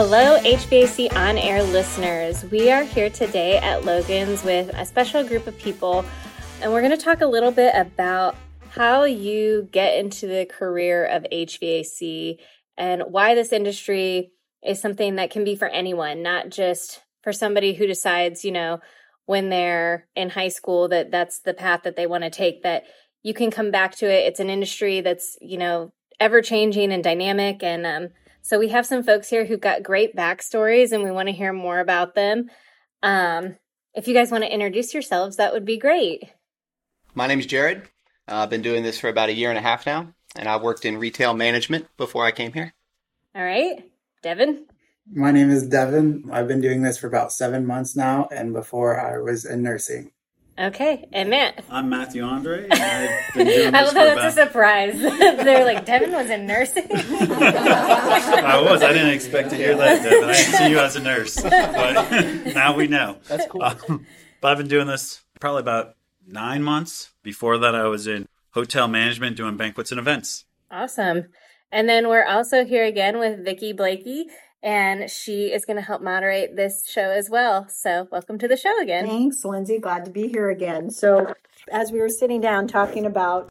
Hello, HVAC On Air listeners. We are here today at Logan's with a special group of people, and we're going to talk a little bit about how you get into the career of HVAC and why this industry is something that can be for anyone, not just for somebody who decides, you know, when they're in high school that that's the path that they want to take that you can come back to it. It's an industry that's, you know, ever changing and dynamic and um so we have some folks here who've got great backstories and we want to hear more about them. Um if you guys want to introduce yourselves, that would be great. My name is Jared. Uh, I've been doing this for about a year and a half now, and I worked in retail management before I came here. All right. Devin? My name is Devin. I've been doing this for about seven months now, and before I was in nursing. Okay, and Matt. I'm Matthew Andre. And I've been doing I love for how that's a surprise. They're like, Devin was in nursing. I was. I didn't expect to hear that, Devin. I didn't see you as a nurse, but now we know. That's cool. Um, but I've been doing this probably about nine months. Before that, I was in hotel management doing banquets and events. awesome. And then we're also here again with Vicki Blakey, and she is going to help moderate this show as well. So, welcome to the show again. Thanks, Lindsay. Glad to be here again. So, as we were sitting down talking about,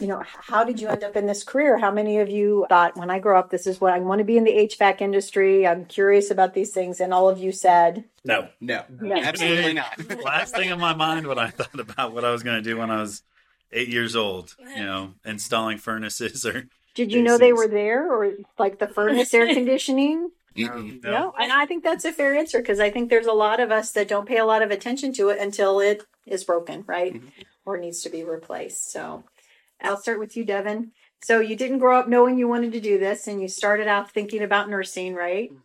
you know, how did you end up in this career? How many of you thought, when I grow up, this is what I want to be in the HVAC industry? I'm curious about these things. And all of you said, No, No, No. absolutely not. last thing in my mind when I thought about what I was going to do when I was eight years old, you know, installing furnaces or did you know they were there or like the furnace air conditioning? Mm-mm. No. And I think that's a fair answer because I think there's a lot of us that don't pay a lot of attention to it until it is broken, right? Mm-hmm. Or needs to be replaced. So I'll start with you, Devin. So you didn't grow up knowing you wanted to do this and you started out thinking about nursing, right? Mm-hmm.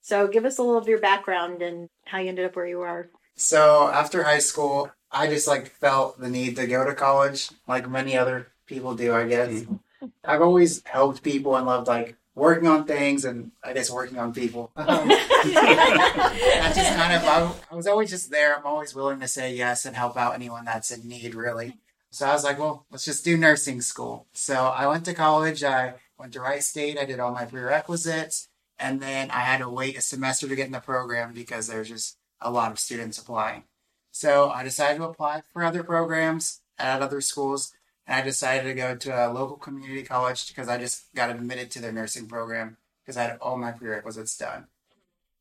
So give us a little of your background and how you ended up where you are. So after high school, I just like felt the need to go to college, like many other people do, I guess. Mm-hmm. I've always helped people and loved like working on things and I guess working on people. Um, that's just kind of I, I was always just there. I'm always willing to say yes and help out anyone that's in need, really. So I was like, well, let's just do nursing school. So I went to college. I went to Wright State. I did all my prerequisites, and then I had to wait a semester to get in the program because there's just a lot of students applying. So I decided to apply for other programs at other schools, and I decided to go to a local community college because I just got admitted to their nursing program because I had all my prerequisites done.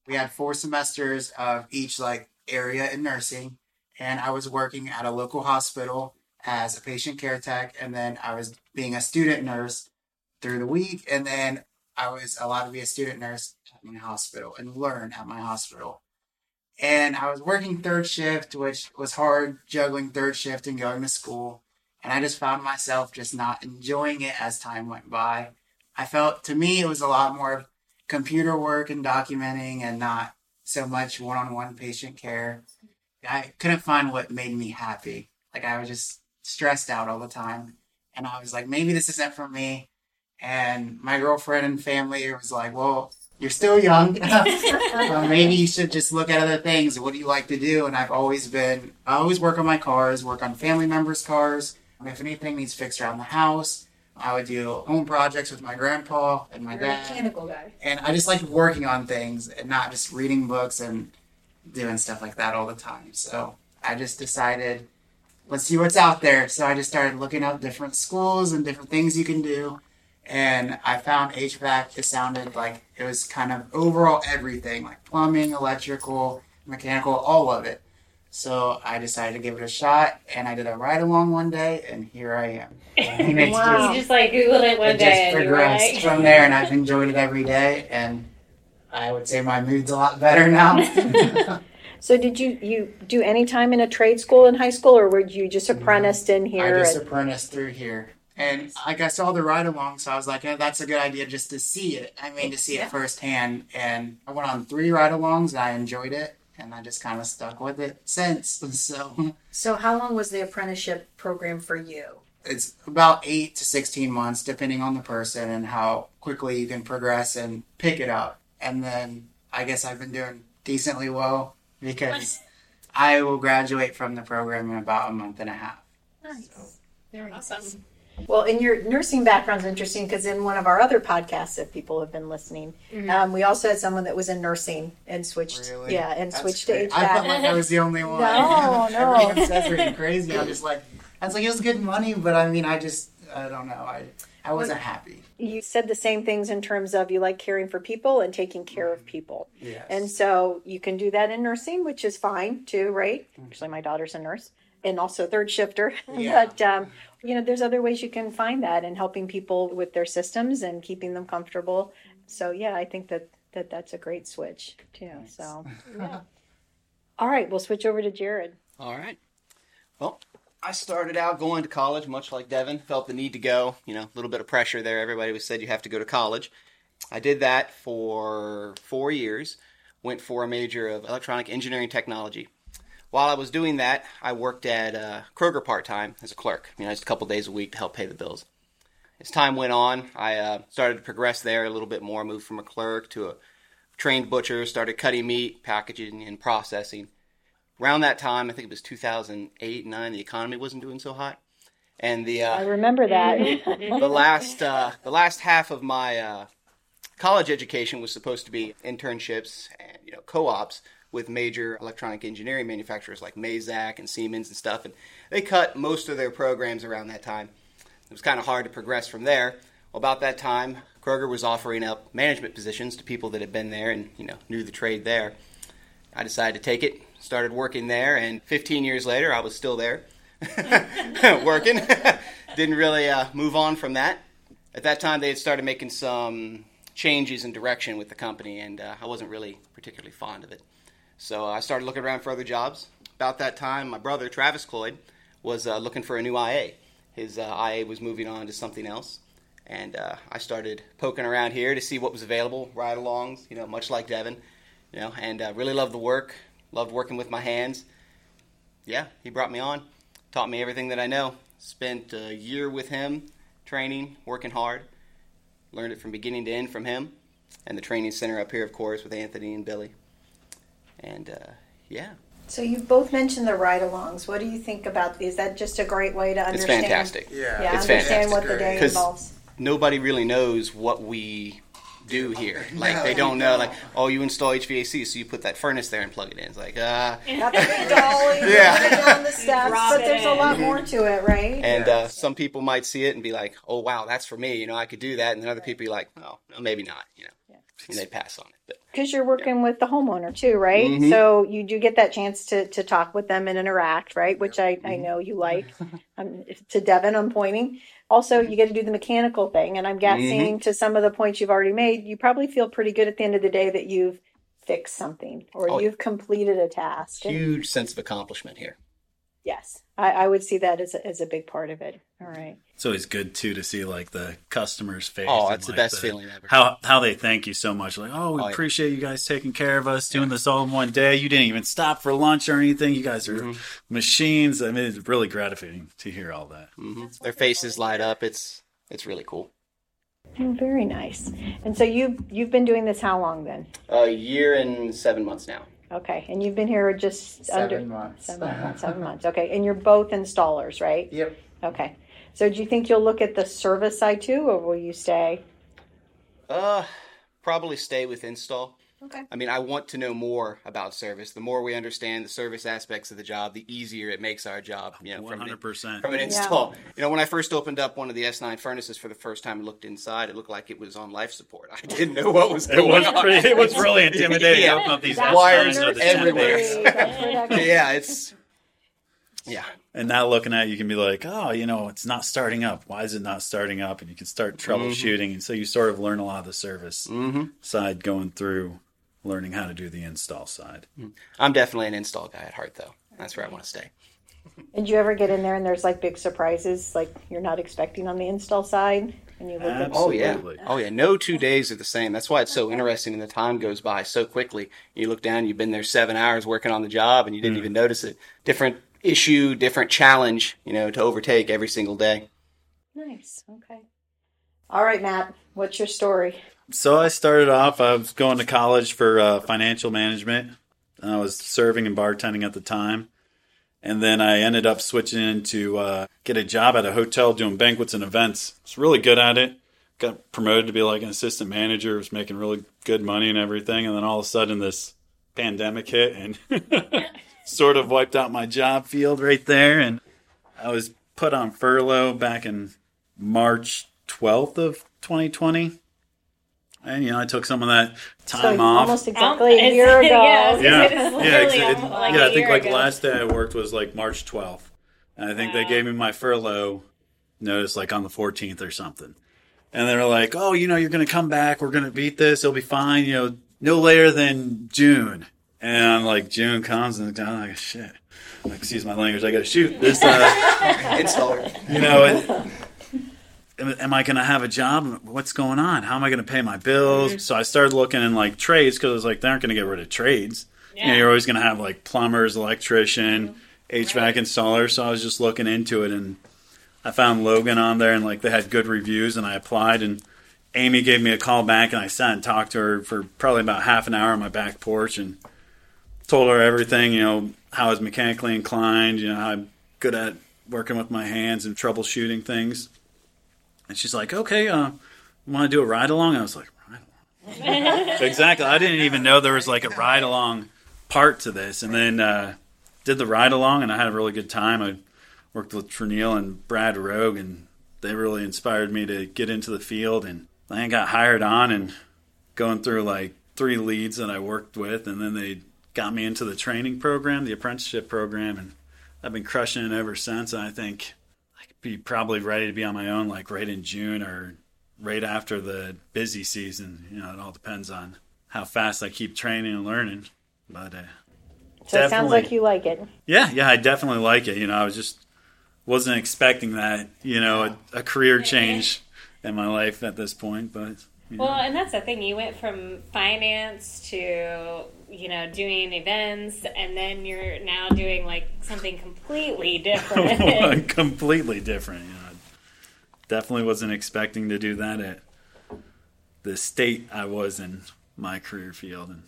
We had four semesters of each like area in nursing, and I was working at a local hospital as a patient care tech, and then I was being a student nurse through the week, and then I was allowed to be a student nurse at my hospital and learn at my hospital. And I was working third shift, which was hard juggling third shift and going to school. And I just found myself just not enjoying it as time went by. I felt to me it was a lot more computer work and documenting and not so much one on one patient care. I couldn't find what made me happy. Like I was just stressed out all the time. And I was like, maybe this isn't for me. And my girlfriend and family was like, well, you're still young. Uh, maybe you should just look at other things. What do you like to do? And I've always been, I always work on my cars, work on family members' cars. If anything needs fixed around the house, I would do home projects with my grandpa and my dad. guy. And I just like working on things and not just reading books and doing stuff like that all the time. So I just decided, let's see what's out there. So I just started looking up different schools and different things you can do. And I found HVAC. It sounded like it was kind of overall everything, like plumbing, electrical, mechanical, all of it. So I decided to give it a shot, and I did a ride along one day, and here I am. And Wow. You just like Googled it one it day just and progressed from there, and I've enjoyed it every day. And I would say my mood's a lot better now. So did you you do any time in a trade school in high school, or were you just apprenticed in here? I just and- apprenticed through here. And like I saw the ride along, so I was like, yeah, that's a good idea just to see it. I mean, to see Yeah. it firsthand. And I went on three ride alongs and I enjoyed it. And I just kind of stuck with it since. So so how long was the apprenticeship program for you? it's about eight to 16 months, depending on the person and how quickly you can progress and pick it up. And then I guess I've been doing decently well because I will graduate from the program in about a month and a half. Nice. Very awesome. Well, and your nursing background is interesting because in one of our other podcasts, if people have been listening, mm-hmm. um, we also had someone that was in nursing and switched, Really? yeah, and That's switched great. to HVAC. I felt like I was the only one. No, no. Everyone says we're crazy. I'm just like, I was like, it was good money, but I mean, I just, I don't know. I, I wasn't happy. you said the same things in terms of you like caring for people and taking care of mm-hmm. people. Yes. And so you can do that in nursing, which is fine too, right? Mm-hmm. Actually, my daughter's a nurse and also third shifter. Yeah. but, um, you know, there's other ways you can find that and helping people with their systems and keeping them comfortable. So, yeah, I think that, that that's a great switch too. So, yeah. All right, we'll switch over to Jared. All right. Well, I started out going to college, much like Devin. Felt the need to go. You know, a little bit of pressure there. Everybody was said you have to go to college. I did that for four years. Went for a major of electronic engineering technology. While I was doing that, I worked at uh, Kroger part time as a clerk. You know, just a couple days a week to help pay the bills. As time went on, I uh, started to progress there a little bit more. Moved from a clerk to a trained butcher. Started cutting meat, packaging, and processing around that time, I think it was 2008, 9, the economy wasn't doing so hot. And the I uh, remember that. the last uh, the last half of my uh, college education was supposed to be internships and you know co-ops with major electronic engineering manufacturers like Mazak and Siemens and stuff. And they cut most of their programs around that time. It was kind of hard to progress from there. Well, about that time, Kroger was offering up management positions to people that had been there and you know knew the trade there. I decided to take it, started working there, and 15 years later, I was still there, working. Didn't really uh, move on from that. At that time, they had started making some changes in direction with the company, and uh, I wasn't really particularly fond of it. So I started looking around for other jobs. About that time, my brother, Travis Cloyd, was uh, looking for a new IA. His uh, IA was moving on to something else. And uh, I started poking around here to see what was available, ride alongs, you know, much like Devin you know, and uh, really loved the work, loved working with my hands. Yeah, he brought me on, taught me everything that I know. Spent a year with him, training, working hard. Learned it from beginning to end from him, and the training center up here, of course, with Anthony and Billy. And uh, yeah, so you've both mentioned the ride-alongs. What do you think about? Is that just a great way to understand? it's understand? fantastic. Yeah. Yeah, It's understand fantastic. what the day 'Cause- involves. Nobody really knows what we do here. Like No, they don't know. don't. Like, oh, you install HVAC, so you put that furnace there and plug it in. It's like, uh, Got the dolly, Yeah. put it on the steps, but there's a in. lot more to it, right? And uh, some people might see it and be like, "Oh wow, that's for me." You know, I could do that. And then other people be like, "Oh, no, maybe not." You know, and they pass on it. But Because you're working with the homeowner too, right? Mhm. So you do get that chance to, to talk with them and interact, right? Which I, I know you like. um, to Devin, I'm pointing. Also, you get to do the mechanical thing. And I'm guessing to some of the points you've already made, you probably feel pretty good at the end of the day that you've fixed something or Oh, you've completed a task. And huge sense of accomplishment here. Yes, I, I would see that as a, as a big part of it. All right. It's always good too to see like the customer's face. Oh, that's it's the like, best feeling ever. How how they thank you so much. Like, oh, we Oh, yeah. appreciate you guys taking care of us, doing this all in one day. You didn't even stop for lunch or anything. You guys are Mm-hmm. machines. I mean, it's really gratifying to hear all that. hmm Their faces light up. It's it's really cool. Oh, very nice. And so you you've been doing this how long then? A year and seven months now. Okay, and you've been here just Seven under months. seven months. Seven months. Okay, and you're both installers, right? Yep. Okay. So do you think you'll look at the service side too, or will you stay? Uh, probably stay with install. Okay. I mean, I want to know more about service. The more we understand the service aspects of the job, the easier it makes our job. You know, One from an, hundred percent. from an install. You know, when I first opened up one of the S9 furnaces for the first time and looked inside, it looked like it was on life support. I didn't know what was It going was on. pretty, it was really intimidating. Yeah. Up these Wires are everywhere. templates. That's where that- yeah, it's yeah. And now looking at it, you can be like, oh, you know, it's not starting up. Why is it not starting up? And you can start troubleshooting. And so you sort of learn a lot of the service Mm-hmm. side going through learning how to do the install side. Hmm. I'm definitely an install guy at heart, though. That's where I want to stay. Did you ever get in there and there's like big surprises, like you're not expecting on the install side, and you look at Oh yeah, oh yeah. No two days are the same. That's why it's so interesting, and the time goes by so quickly. You look down, you've been there seven hours working on the job, and you didn't hmm. even notice it. Different issue, different challenge, you know, to overtake every single day. nice. Okay. All right, Matt. What's your story? So I started off, I was going to college for uh, financial management. I was serving and bartending at the time. And then I ended up switching into uh, get a job at a hotel doing banquets and events. I was really good at it. Got promoted to be like an assistant manager. Was making really good money and everything. And then all of a sudden, this pandemic hit and sort of wiped out my job field right there. And I was put on furlough back in March 12th of 2020. And you know, I took some of that time so off. almost exactly a year ago. Yeah, yeah, It is yeah, literally exa- almost like yeah. a I think like ago. last day I worked was like March 12th, and I think they gave me my furlough notice like on the 14th or something. And they were like, "Oh, you know, you're going to come back. We're going to beat this. It'll be fine. You know, no later than June." And like June comes, and I'm like, "Shit." Like, excuse my language. I got to shoot this. Uh, Installer. you know, it, am, I going to have a job? What's going on? How am I going to pay my bills? Mm-hmm. So I started looking in like trades because I was like, they aren't going to get rid of trades. You know, you're always going to have like plumbers, electrician, mm-hmm. HVAC Right. installer. So I was just looking into it and I found Logan on there and like they had good reviews and I applied and Amy gave me a call back and I sat and talked to her for probably about half an hour on my back porch and told her everything, you know, how I was mechanically inclined, you know, how I'm good at working with my hands and troubleshooting things. And she's like, okay, uh, want to do a ride along? I was like, ride along? exactly. I didn't even know there was like a ride along part to this. And then uh, did the ride along and I had a really good time. I worked with Trinil and Brad Rogue and they really inspired me to get into the field. And I got hired on and going through like three leads that I worked with. And then they got me into the training program, the apprenticeship program. And I've been crushing it ever since. And I think be probably ready to be on my own, like right in June or right after the busy season. You know, it all depends on how fast I keep training and learning. But uh, So it sounds like you like it. yeah, yeah, I definitely like it. You know, I was just wasn't expecting that. You know, a, a career change in my life at this point, but. You. Well, and that's the thing. You went from finance to, you know, doing events, and then you're now doing like something completely different. completely different. You know, definitely wasn't expecting to do that at the state I was in my career field, and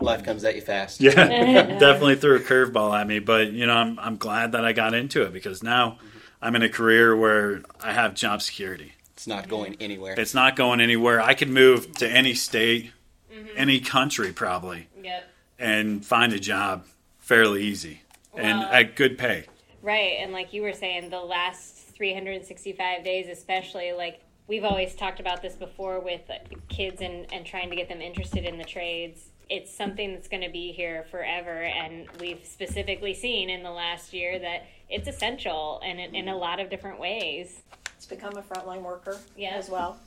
Life comes at you fast. yeah, definitely threw a curveball at me. But you know, I'm I'm glad that I got into it because now mm-hmm. I'm in a career where I have job security. It's not going anywhere. It's not going anywhere. I could move to any state, mm-hmm. any country probably, yep. and find a job fairly easy and at good pay. Right, and like you were saying, the last 365 days, especially, like we've always talked about this before with kids and, and trying to get them interested in the trades. It's something that's going to be here forever, and we've specifically seen in the last year that it's essential and in, in a lot of different ways. It's become a frontline worker Yeah. as well.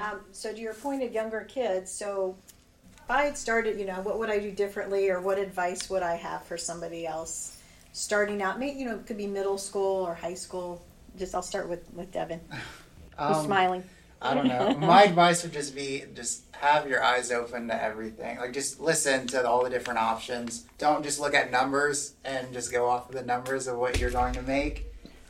Um, so to your point of younger kids, so if I had started, you know, what would I do differently, or what advice would I have for somebody else starting out? Maybe you know, it could be middle school or high school. Just I'll start with with Devin, who's Um, smiling. I don't know. My advice would just be just have your eyes open to everything. Like just listen to all the different options. Don't just look at numbers and just go off of the numbers of what you're going to make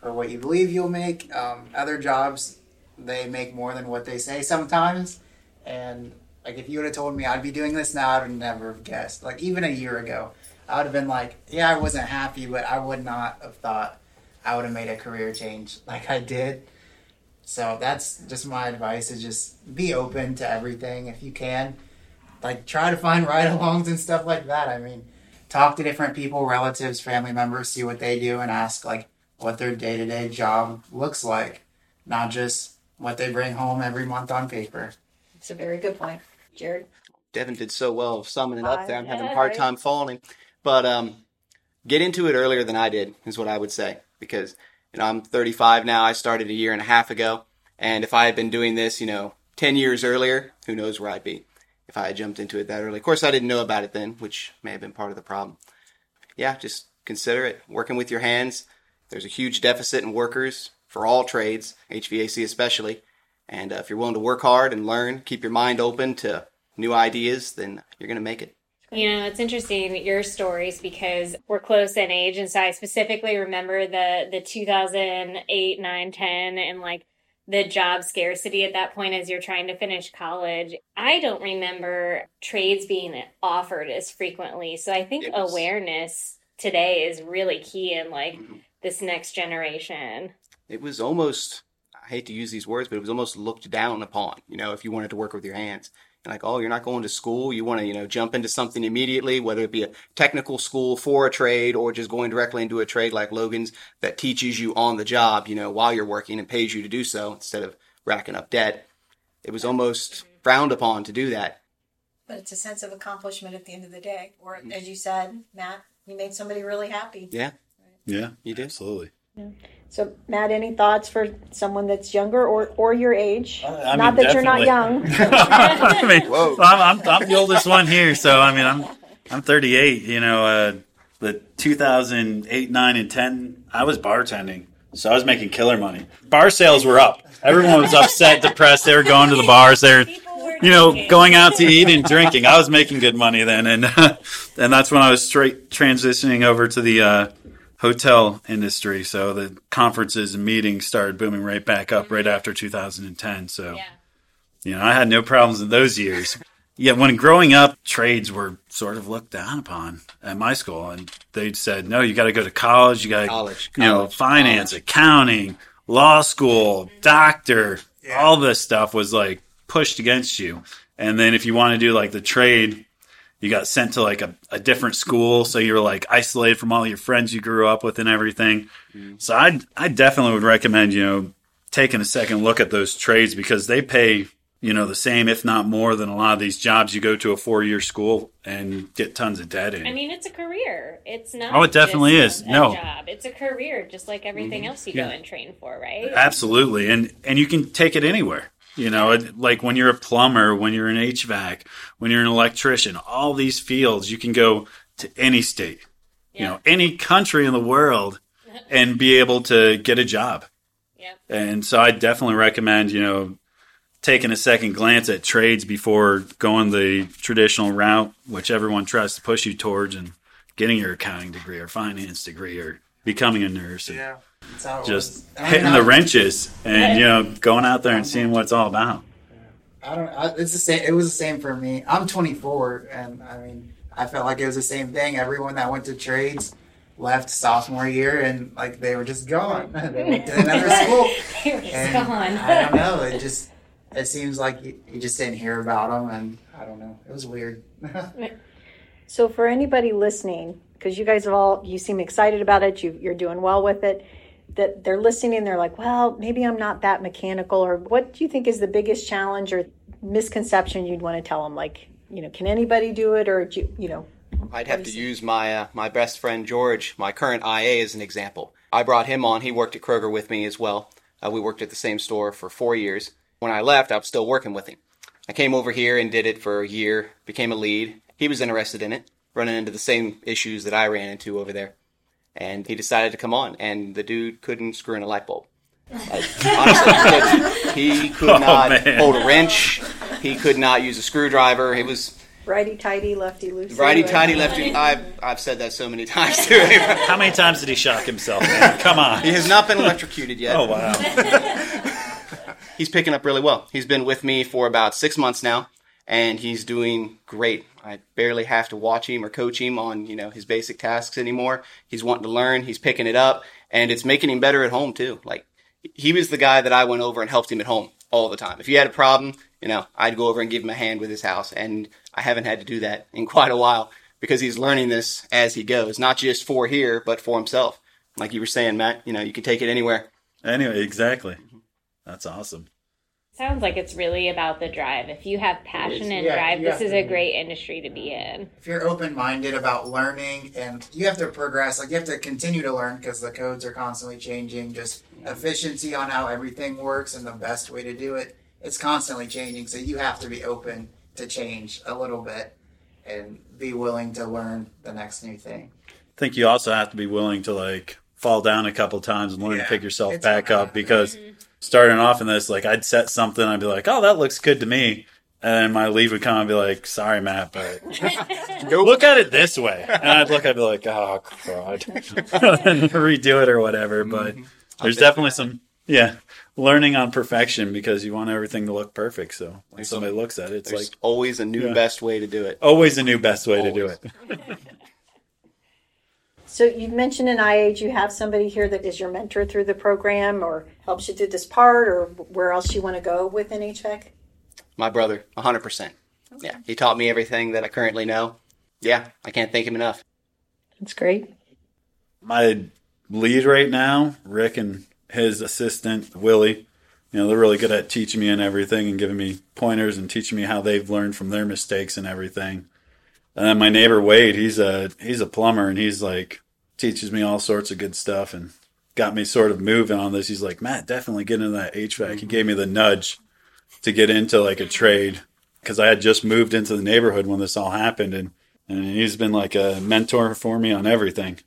or what you believe you'll make. Um, other jobs they make more than what they say sometimes. And like if you would have told me I'd be doing this now, I would never have guessed. Like even a year ago, I would have been like, yeah, I wasn't happy, but I would not have thought I would have made a career change like I did. So that's just my advice is just be open to everything if you can. Like try to find ride-alongs and stuff like that. I mean, talk to different people, relatives, family members, see what they do and ask like what their day-to-day job looks like, not just what they bring home every month on paper. It's a very good point, Jared. Devin did so well of summing it up there. I'm having a hard right. time following. But um, get into it earlier than I did is what I would say because you know I'm 35 now. I started a year and a half ago, and if I had been doing this, you know, 10 years earlier, who knows where I'd be if I had jumped into it that early. Of course, I didn't know about it then, which may have been part of the problem. Yeah, just consider it. Working with your hands. There's a huge deficit in workers for all trades, HVAC especially. And uh, if you're willing to work hard and learn, keep your mind open to new ideas, then you're going to make it. You know, it's interesting your stories because we're close in age, and so I specifically remember the the 2008, 9, 10, and like the job scarcity at that point as you're trying to finish college. I don't remember trades being offered as frequently, so I think was- awareness today is really key in like this next generation. It was almost, I hate to use these words, but it was almost looked down upon, you know, if you wanted to work with your hands. And like, oh, you're not going to school. You want to, you know, jump into something immediately, whether it be a technical school for a trade or just going directly into a trade like Logan's that teaches you on the job, you know, while you're working and pays you to do so instead of racking up debt. It was almost frowned upon to do that. But it's a sense of accomplishment at the end of the day. Or as you said, Matt, you made somebody really happy. Yeah, Yeah, you did. absolutely. So, Matt, any thoughts for someone that's younger or, or your age? I mean, Not that you're not young. I mean, Whoa. I'm, I'm, I'm the oldest one here, so I mean, I'm I'm 38. You know, uh, the 2008, 9, and 10, I was bartending, so I was making killer money. Bar sales were up. Everyone was upset, depressed. They were going to the bars. They were, you know, going out to eat and drinking. I was making good money then, and and that's when I was straight transitioning over to the uh, hotel industry. So the conferences and meetings started booming right back up right mm-hmm. after 2010. So. Yeah. You know, I had no problems in those years. Yeah, when growing up, trades were sort of looked down upon at my school, and they said, "No, you got to go to college. You got to, College, you know, finance, college. accounting, law school, mm-hmm. doctor. Yeah. All this stuff was like pushed against you. And then if you want to do like the trade, you got sent to like a, a different school, so you're like isolated from all your friends you grew up with and everything. Mm-hmm. So I I definitely would recommend you know taking a second look at those trades because they pay you know the same if not more than a lot of these jobs you go to a four year school and get tons of debt in. I mean, it's a career. It's not. Oh, it definitely just is. A No. job. It's a career, just like everything mm-hmm. else you Yeah. go and train for, right? Absolutely, and and you can take it anywhere. You know, like when you're a plumber, when you're an HVAC, when you're an electrician, all these fields, you can go to any state, you know, any country in the world, and be able to get a job. Yep. And so, I definitely recommend you know taking a second glance at trades before going the traditional route, which everyone tries to push you towards, and getting your accounting degree or finance degree or becoming a nurse. and Yeah. That's how it just was. I mean, hitting the wrenches and you know going out there and seeing what it's all about. I don't. I, it's the same. It was the same for me. I'm 24, and I mean, I felt like it was the same thing. Everyone that went to trades left sophomore year, and like they were just gone. they went to another school. It was And gone. I don't know. It just it seems like you, you just didn't hear about them, and I don't know. It was weird. So, for anybody listening, because you guys have all, you seem excited about it, you, you're doing well with it, that they're listening and they're like, well, maybe I'm not that mechanical, or what do you think is the biggest challenge or misconception you'd want to tell them? Like, you know, can anybody do it, or do you, you know, I'd have to use my uh, my best friend George, my current IA, as an example. I brought him on. He worked at Kroger with me as well. Uh, we worked at the same store for four years. When I left, I was still working with him. I came over here and did it for a year, became a lead. He was interested in it, running into the same issues that I ran into over there. And he decided to come on, and the dude couldn't screw in a light bulb. Like, honestly, he couldn't. Oh, not man. hold a wrench. He could not use a screwdriver. It was righty tighty, lefty loosey? righty tighty lefty. I've I've said that so many times to him. How many times did he shock himself? Man? Come on. He has not been electrocuted yet. Oh wow. He's picking up really well. He's been with me for about six months now, and he's doing great. I barely have to watch him or coach him on you know his basic tasks anymore. He's wanting to learn. He's picking it up, and it's making him better at home too. Like he was the guy that I went over and helped him at home all the time. If he had a problem, you know, I'd go over and give him a hand with his house, and I haven't had to do that in quite a while because he's learning this as he goes, not just for here, but for himself. Like you were saying, Matt, you know, you can take it anywhere. Anyway, exactly. Mm-hmm. That's awesome. Sounds like it's really about the drive. If you have passion and Yeah, drive, this is to a great industry to be in. if you're open minded about learning and you have to progress, like you have to continue to learn because the codes are constantly changing, just efficiency on how everything works and the best way to do it. It's constantly changing, so you have to be open to change a little bit and be willing to learn the next new thing. I think you also have to be willing to like fall down a couple times and learn Yeah. to pick yourself back gonna up happen. because mm-hmm. Starting off in this, like I'd set something, I'd be like, "Oh, that looks good to me," and then my lead would come and be like, "Sorry, Matt, but look at it this way," and I'd look, I'd be like, "Oh, crud," and redo it or whatever. But mm-hmm. there's definitely some, yeah, learning on perfection because you want everything to look perfect. So when somebody looks at it, it's like always a new Yeah. best way to do it. always a new best way to do it. So you've mentioned in iAge you have somebody here that is your mentor through the program or helps you through this part or where else you want to go within HVAC? My brother, 100%. Yeah, he taught me everything that I currently know. Yeah, I can't thank him enough. That's great. My lead right now, Rick and his assistant, Willie, you know, they're really good at teaching me and everything and giving me pointers and teaching me how they've learned from their mistakes and everything. And then my neighbor Wade, he's a he's a plumber and he's like teaches me all sorts of good stuff and got me sort of moving on this. He's like, Matt, definitely get into that HVAC. He gave me the nudge to get into like a trade because I had just moved into the neighborhood when this all happened and and he's been like a mentor for me on everything.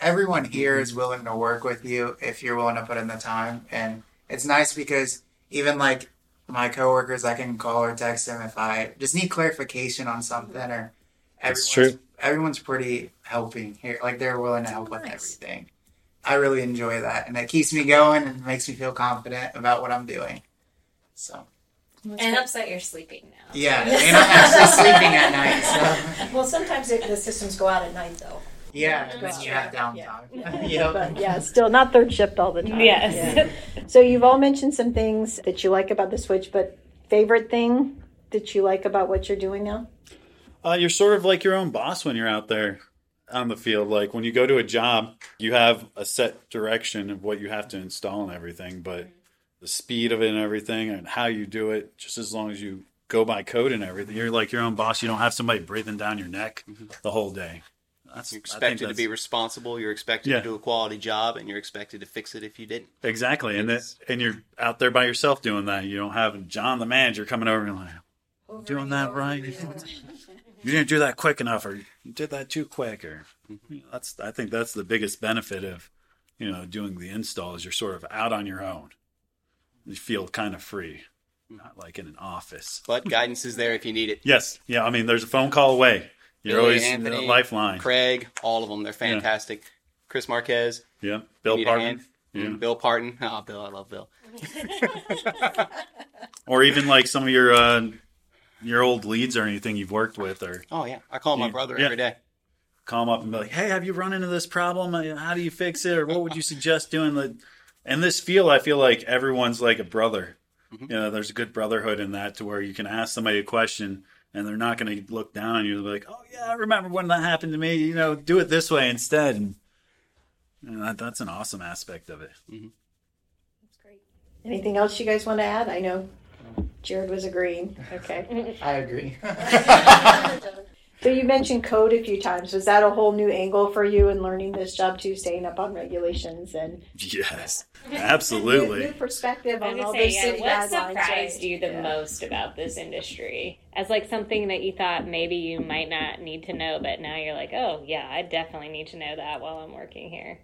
Everyone here is willing to work with you if you're willing to put in the time. And it's nice because even like my coworkers, I can call or text them if I just need clarification on something or everyone's, true. Everyone's pretty helping here. Like they're willing to help with everything. I really enjoy that. And it keeps me going and makes me feel confident about what I'm doing. So, And upset you're sleeping now. yeah. And I'm actually sleeping at night. So, Well, sometimes it, the systems go out at night, though. yeah. And then you have downtime. Yep. But yeah, still not third shift all the time. Yes. Yeah. So you've all mentioned some things that you like about the switch, but favorite thing that you like about what you're doing now? Uh, you're sort of like your own boss when you're out there on the field. Like when you go to a job, you have a set direction of what you have to install and everything, but the speed of it and everything and how you do it, just as long as you go by code and everything, you're like your own boss. You don't have somebody breathing down your neck the whole day. That's You're I think expected to be responsible. You're expected Yeah. to do a quality job, and you're expected to fix it if you didn't. exactly, and that, and you're out there by yourself doing that. You don't have John, the manager, coming over and like doing that right. You didn't do that quick enough, or you did that too quick, or mm-hmm. you know, that's. I think that's the biggest benefit of you know doing the install is you're sort of out on your own. You feel kind of free, mm-hmm. not like in an office. But guidance is there if you need it. Yes, yeah. I mean, there's a phone call away. You're Billy, always Anthony, a lifeline. Craig, all of them, they're fantastic. Chris Marquez, Yeah, mm-hmm. Bill Parton. Yeah. Bill Parton. Oh, Bill, I love Bill. or even like some of your uh, your old leads or anything you've worked with, or Oh yeah, I call my Yeah. brother Yeah. every day. call them up and be like, "Hey, have you run into this problem? Uh, How do you fix it? Or what would you suggest doing?" The in this field, I feel like everyone's like a brother. You know, there's a good brotherhood in that to where you can ask somebody a question and they're not going to look down on you. They're like, "Oh yeah, I remember when that happened to me. You know, do it this way instead." And, and that, that's an awesome aspect of it. That's great. Anything else you guys want to add? I know Jared was agreeing. Okay. I agree. So you mentioned code a few times. Was that a whole new angle for you in learning this job too, staying up on regulations and Yes, absolutely. new perspective on all gonna those city yeah, what guidelines? surprised right? you the Yeah. most about this industry? As like something that you thought maybe you might not need to know, but now you're like, oh yeah, I definitely need to know that while I'm working here.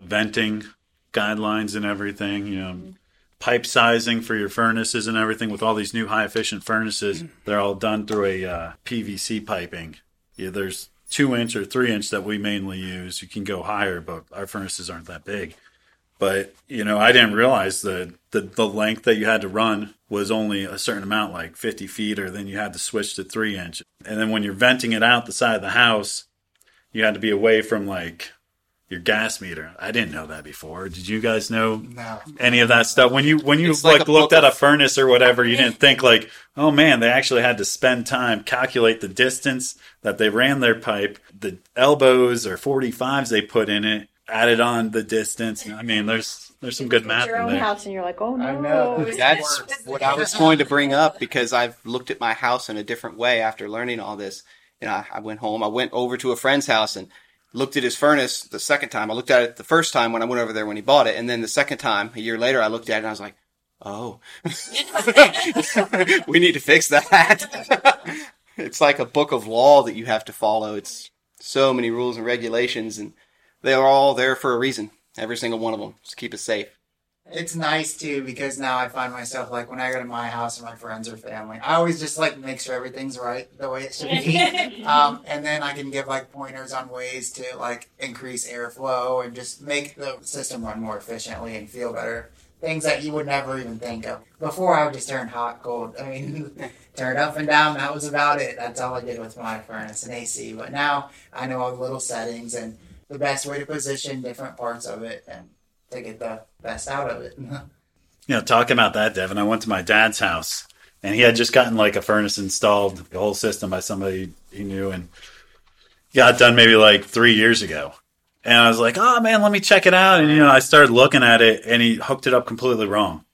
venting guidelines and everything, you know, mm-hmm. Pipe sizing for your furnaces and everything with all these new high efficient furnaces. They're all done through a uh, PVC piping. Yeah, there's two inch or three inch that we mainly use. You can go higher, but our furnaces aren't that big. But you know, I didn't realize that the the length that you had to run was only a certain amount, like 50 feet, or then you had to switch to three inch. And then when you're venting it out the side of the house, you had to be away from like your gas meter. I didn't know that before. Did you guys know No. any of that stuff? When you when you It's like like, looked at a furnace or whatever, you didn't think like, oh man, they actually had to spend time calculate the distance that they ran their pipe, the elbows or forty fives they put in it, added on the distance. I mean, there's there's some good math your in own there. house and you're like, oh no. I know. That's what I was going to bring up because I've looked at my house in a different way after learning all this. You know, I, I went home. I went over to a friend's house and looked at his furnace the second time. I looked at it the first time when I went over there when he bought it, and then the second time, a year later, I looked at it and I was like, "Oh, we need to fix that." it's like a book of law that you have to follow. It's so many rules and regulations, and they are all there for a reason. Every single one of them, just keep us safe. It's nice too because now I find myself like when I go to my house and my friends or family, I always just like make sure everything's right the way it should be. um, and then I can give like pointers on ways to like increase airflow and just make the system run more efficiently and feel better things that you would never even think of. Before I would just turn hot, cold. I mean, turn up and down. That was about it. That's all I did with my furnace and AC. But now I know all the little settings and the best way to position different parts of it and to get the best out of it. You know, talking about that, Devin, I went to my dad's house and he had just gotten like a furnace installed, the whole system by somebody he knew, and got done maybe like three years ago. And I was like, oh man, let me check it out. And, you know, I started looking at it and he hooked it up completely wrong.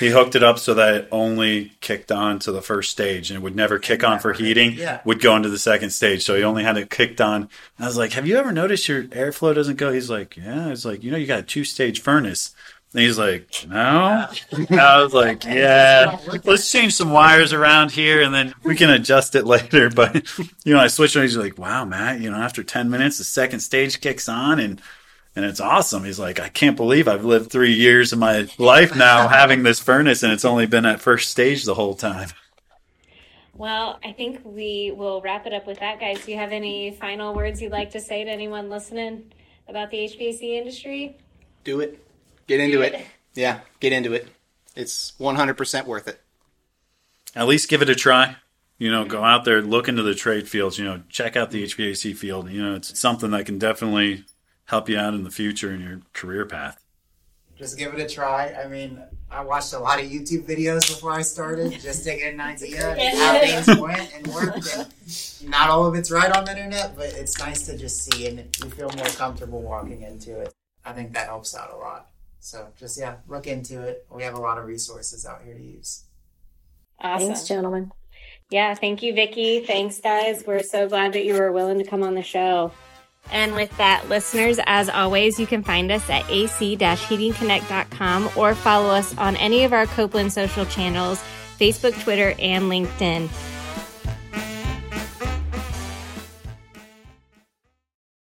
He hooked it up so that it only kicked on to the first stage and it would never kick on for heating, Yeah. would go into the second stage. So he only had it kicked on. And I was like, have you ever noticed your airflow doesn't go? He's like, yeah. It's like, you know, you got a two stage furnace. And he's like, no. And I was like, yeah, let's change some wires around here and then we can adjust it later. But, you know, I switched and he's like, wow, Matt, you know, after 10 minutes, the second stage kicks on and, and it's awesome. He's like, I can't believe I've lived three years of my life now having this furnace and it's only been at first stage the whole time. Well, I think we will wrap it up with that, guys. Do you have any final words you'd like to say to anyone listening about the HVAC industry? Do it. Get into it. it. Yeah, get into it. It's 100% worth it. At least give it a try. You know, go out there, look into the trade fields, you know, check out the HVAC field. You know, it's something that can definitely help you out in the future in your career path. just give it a try. I mean, I watched a lot of YouTube videos before I started just to get an idea of how things went and worked. And not all of it's right on the internet, but it's nice to just see and you feel more comfortable walking into it. I think that helps out a lot. So just yeah, look into it. We have a lot of resources out here to use. Awesome. Thanks, gentlemen. Yeah, thank you, Vicky. Thanks, guys. We're so glad that you were willing to come on the show. And with that, listeners, as always, you can find us at ac-heatingconnect.com or follow us on any of our Copeland social channels, Facebook, Twitter, and LinkedIn.